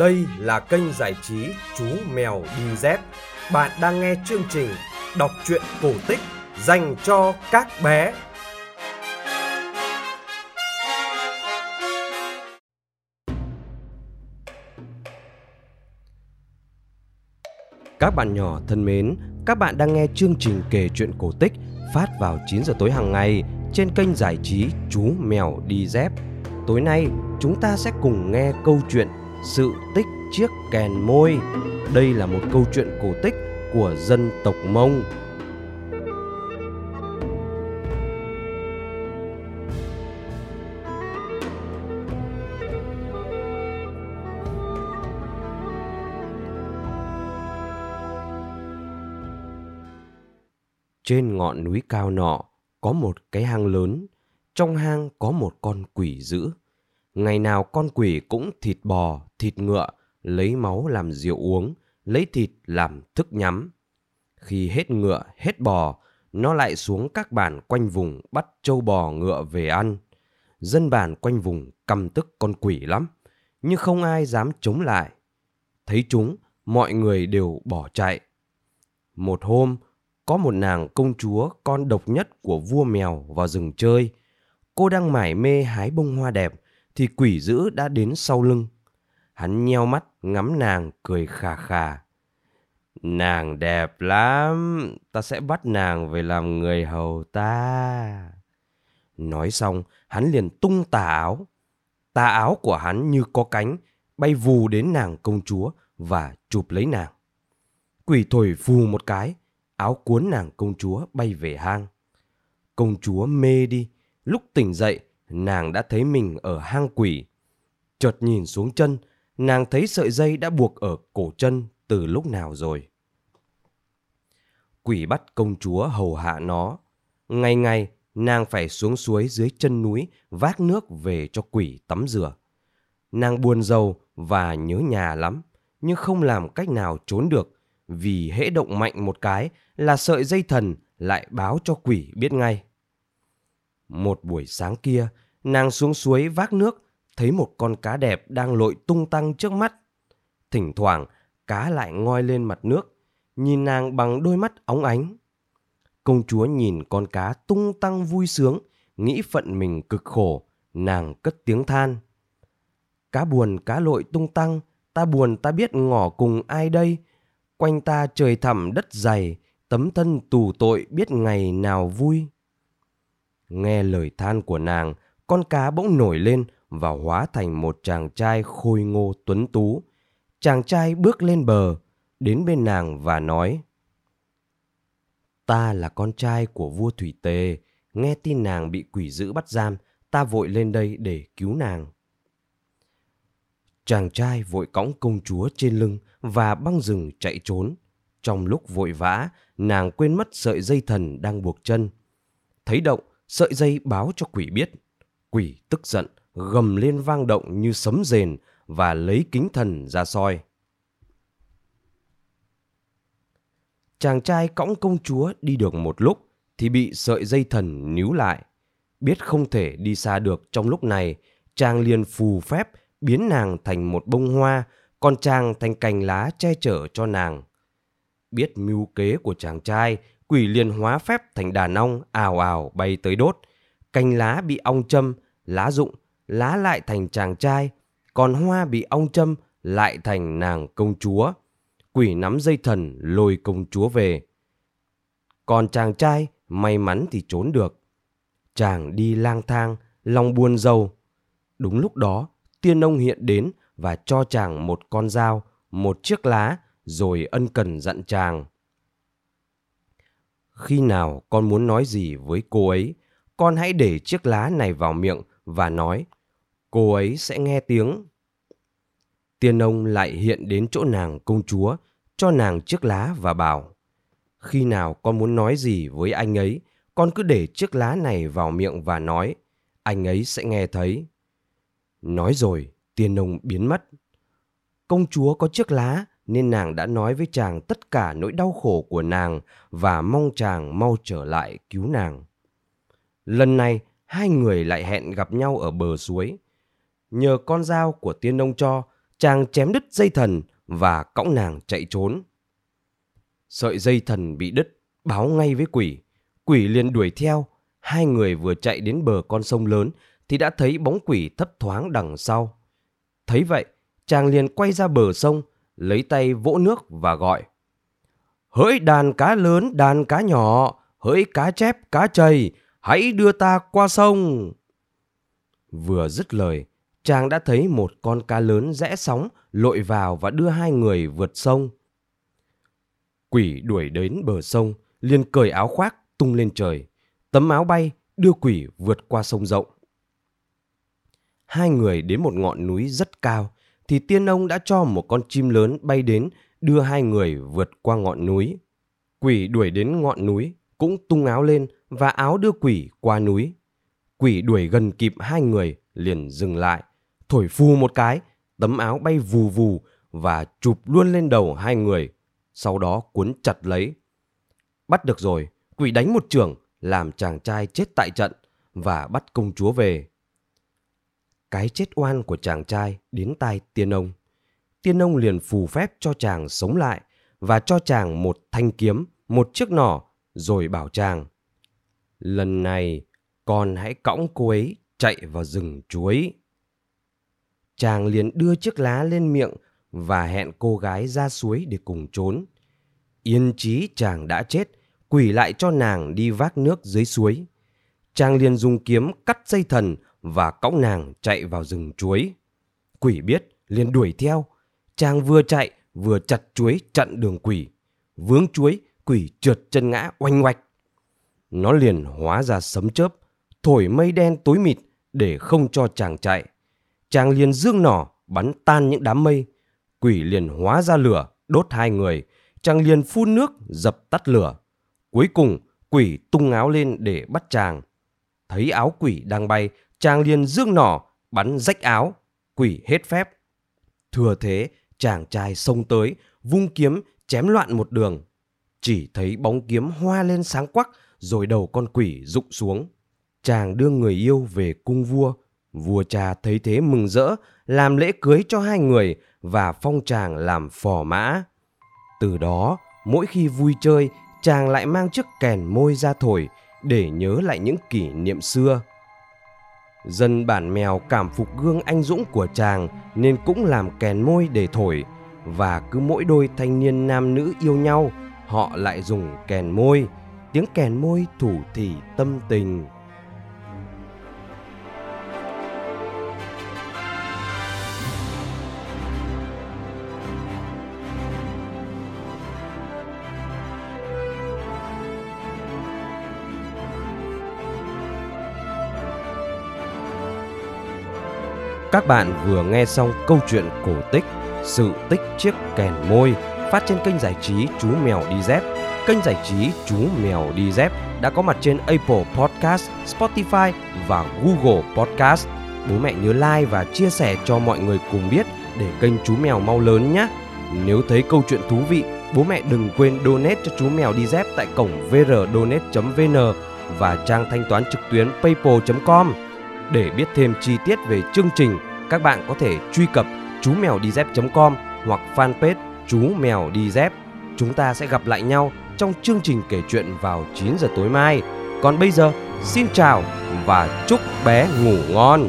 Đây là kênh giải trí Chú Mèo Đi Dép. Bạn đang nghe chương trình đọc truyện cổ tích dành cho các bé. Các bạn nhỏ thân mến, các bạn đang nghe chương trình kể chuyện cổ tích phát vào 9 giờ tối hàng ngày trên kênh giải trí Chú Mèo Đi Dép. Tối nay, chúng ta sẽ cùng nghe câu chuyện sự tích chiếc kèn môi. Đây là một câu chuyện cổ tích của dân tộc Mông. Trên ngọn núi cao nọ có một cái hang lớn, trong hang có một con quỷ dữ. Ngày nào con quỷ cũng thịt bò, thịt ngựa, lấy máu làm rượu uống, lấy thịt làm thức nhắm. Khi hết ngựa, hết bò, nó lại xuống các bản quanh vùng bắt trâu bò ngựa về ăn. Dân bản quanh vùng căm tức con quỷ lắm, nhưng không ai dám chống lại. Thấy chúng, mọi người đều bỏ chạy. Một hôm, có một nàng công chúa con độc nhất của vua mèo vào rừng chơi. Cô đang mải mê hái bông hoa đẹp thì quỷ dữ đã đến sau lưng. Hắn nheo mắt ngắm nàng cười khà khà. Nàng đẹp lắm, ta sẽ bắt nàng về làm người hầu ta. Nói xong, hắn liền tung tà áo. Tà áo của hắn như có cánh, bay vù đến nàng công chúa và chụp lấy nàng. Quỷ thổi phù một cái, áo cuốn nàng công chúa bay về hang. Công chúa mê đi, lúc tỉnh dậy, nàng đã thấy mình ở hang quỷ. Chợt nhìn xuống chân, nàng thấy sợi dây đã buộc ở cổ chân từ lúc nào rồi. Quỷ bắt công chúa hầu hạ nó. Ngày ngày, nàng phải xuống suối dưới chân núi vác nước về cho quỷ tắm rửa. Nàng buồn giàu và nhớ nhà lắm, nhưng không làm cách nào trốn được vì hễ động mạnh một cái là sợi dây thần lại báo cho quỷ biết ngay. Một buổi sáng kia, nàng xuống suối vác nước, thấy một con cá đẹp đang lội tung tăng trước mắt. Thỉnh thoảng, cá lại ngoi lên mặt nước, nhìn nàng bằng đôi mắt óng ánh. Công chúa nhìn con cá tung tăng vui sướng, nghĩ phận mình cực khổ, nàng cất tiếng than. Cá buồn cá lội tung tăng, ta buồn ta biết ngỏ cùng ai đây, quanh ta trời thẳm đất dày, tấm thân tù tội biết ngày nào vui. Nghe lời than của nàng, con cá bỗng nổi lên và hóa thành một chàng trai khôi ngô tuấn tú. Chàng trai bước lên bờ, đến bên nàng và nói Ta là con trai của vua Thủy Tề, nghe tin nàng bị quỷ dữ bắt giam, ta vội lên đây để cứu nàng. Chàng trai vội cõng công chúa trên lưng và băng rừng chạy trốn. Trong lúc vội vã, nàng quên mất sợi dây thần đang buộc chân. Thấy động, sợi dây báo cho quỷ biết. Quỷ tức giận, gầm lên vang động như sấm rền và lấy kính thần ra soi. Chàng trai cõng công chúa đi được một lúc thì bị sợi dây thần níu lại. Biết không thể đi xa được trong lúc này, chàng liền phù phép biến nàng thành một bông hoa, còn chàng thành cành lá che chở cho nàng. Biết mưu kế của chàng trai, quỷ liền hóa phép thành đàn ong ào ào bay tới đốt. Cành lá bị ong châm, lá rụng, lá lại thành chàng trai, còn hoa bị ong châm lại thành nàng công chúa. Quỷ nắm dây thần lôi công chúa về. Còn chàng trai may mắn thì trốn được. Chàng đi lang thang, lòng buồn rầu. Đúng lúc đó, tiên ông hiện đến và cho chàng một con dao, một chiếc lá, rồi ân cần dặn chàng. Khi nào con muốn nói gì với cô ấy, con hãy để chiếc lá này vào miệng và nói, cô ấy sẽ nghe tiếng. Tiên ông lại hiện đến chỗ nàng công chúa, cho nàng chiếc lá và bảo, khi nào con muốn nói gì với anh ấy, con cứ để chiếc lá này vào miệng và nói, anh ấy sẽ nghe thấy. Nói rồi, tiên ông biến mất. Công chúa có chiếc lá nên nàng đã nói với chàng tất cả nỗi đau khổ của nàng và mong chàng mau trở lại cứu nàng. Lần này, hai người lại hẹn gặp nhau ở bờ suối. Nhờ con dao của tiên ông cho, chàng chém đứt dây thần và cõng nàng chạy trốn. Sợi dây thần bị đứt, báo ngay với quỷ. Quỷ liền đuổi theo. Hai người vừa chạy đến bờ con sông lớn thì đã thấy bóng quỷ thấp thoáng đằng sau. Thấy vậy, chàng liền quay ra bờ sông, lấy tay vỗ nước và gọi. Hỡi đàn cá lớn, đàn cá nhỏ, hỡi cá chép, cá chày, hãy đưa ta qua sông. Vừa dứt lời, chàng đã thấy một con cá lớn rẽ sóng lội vào và đưa hai người vượt sông. Quỷ đuổi đến bờ sông, liền cởi áo khoác tung lên trời. Tấm áo bay đưa quỷ vượt qua sông rộng. Hai người đến một ngọn núi rất cao, thì tiên ông đã cho một con chim lớn bay đến đưa hai người vượt qua ngọn núi. Quỷ đuổi đến ngọn núi, cũng tung áo lên và áo đưa quỷ qua núi. Quỷ đuổi gần kịp hai người liền dừng lại, thổi phù một cái, tấm áo bay vù vù và chụp luôn lên đầu hai người, sau đó cuốn chặt lấy. Bắt được rồi, quỷ đánh một trường làm chàng trai chết tại trận và bắt công chúa về. Cái chết oan của chàng trai đến tai tiên ông. Tiên ông liền phù phép cho chàng sống lại và cho chàng một thanh kiếm, một chiếc nỏ, rồi bảo chàng. Lần này, con hãy cõng cô ấy chạy vào rừng chuối. Chàng liền đưa chiếc lá lên miệng và hẹn cô gái ra suối để cùng trốn. Yên chí chàng đã chết, quỷ lại cho nàng đi vác nước dưới suối. Chàng liền dùng kiếm cắt dây thần và cõng nàng chạy vào rừng chuối. Quỷ biết, liền đuổi theo. Chàng vừa chạy, vừa chặt chuối chặn đường quỷ. Vướng chuối, quỷ trượt chân ngã oanh oạch. Nó liền hóa ra sấm chớp, thổi mây đen tối mịt để không cho chàng chạy. Chàng liền dương nỏ, bắn tan những đám mây. Quỷ liền hóa ra lửa, đốt hai người. Chàng liền phun nước, dập tắt lửa. Cuối cùng, quỷ tung áo lên để bắt chàng. Thấy áo quỷ đang bay, chàng liền dương nỏ, bắn rách áo. Quỷ hết phép. Thừa thế, chàng trai xông tới, vung kiếm, chém loạn một đường. Chỉ thấy bóng kiếm hoa lên sáng quắc, rồi đầu con quỷ rụng xuống. Chàng đưa người yêu về cung vua. Vua cha thấy thế mừng rỡ, làm lễ cưới cho hai người và phong chàng làm phò mã. Từ đó, mỗi khi vui chơi, chàng lại mang chiếc kèn môi ra thổi để nhớ lại những kỷ niệm xưa. Dân bản mèo cảm phục gương anh dũng của chàng nên cũng làm kèn môi để thổi và cứ mỗi đôi thanh niên nam nữ yêu nhau, họ lại dùng kèn môi, tiếng kèn môi thủ thỉ tâm tình. Các bạn vừa nghe xong câu chuyện cổ tích Sự tích chiếc kèn môi phát trên kênh giải trí Chú Mèo Đi Dép. Kênh giải trí Chú Mèo Đi Dép đã có mặt trên Apple Podcast, Spotify và Google Podcast. Bố mẹ nhớ like và chia sẻ cho mọi người cùng biết để kênh Chú Mèo mau lớn nhé. Nếu thấy câu chuyện thú vị, bố mẹ đừng quên donate cho chú mèo đi dép tại cổng vrdonate.vn và trang thanh toán trực tuyến paypal.com. Để biết thêm chi tiết về chương trình, các bạn có thể truy cập chú mèo đi dép.com hoặc fanpage chú mèo đi dép. Chúng ta sẽ gặp lại nhau trong chương trình kể chuyện vào 9 giờ tối mai. Còn bây giờ, xin chào và chúc bé ngủ ngon.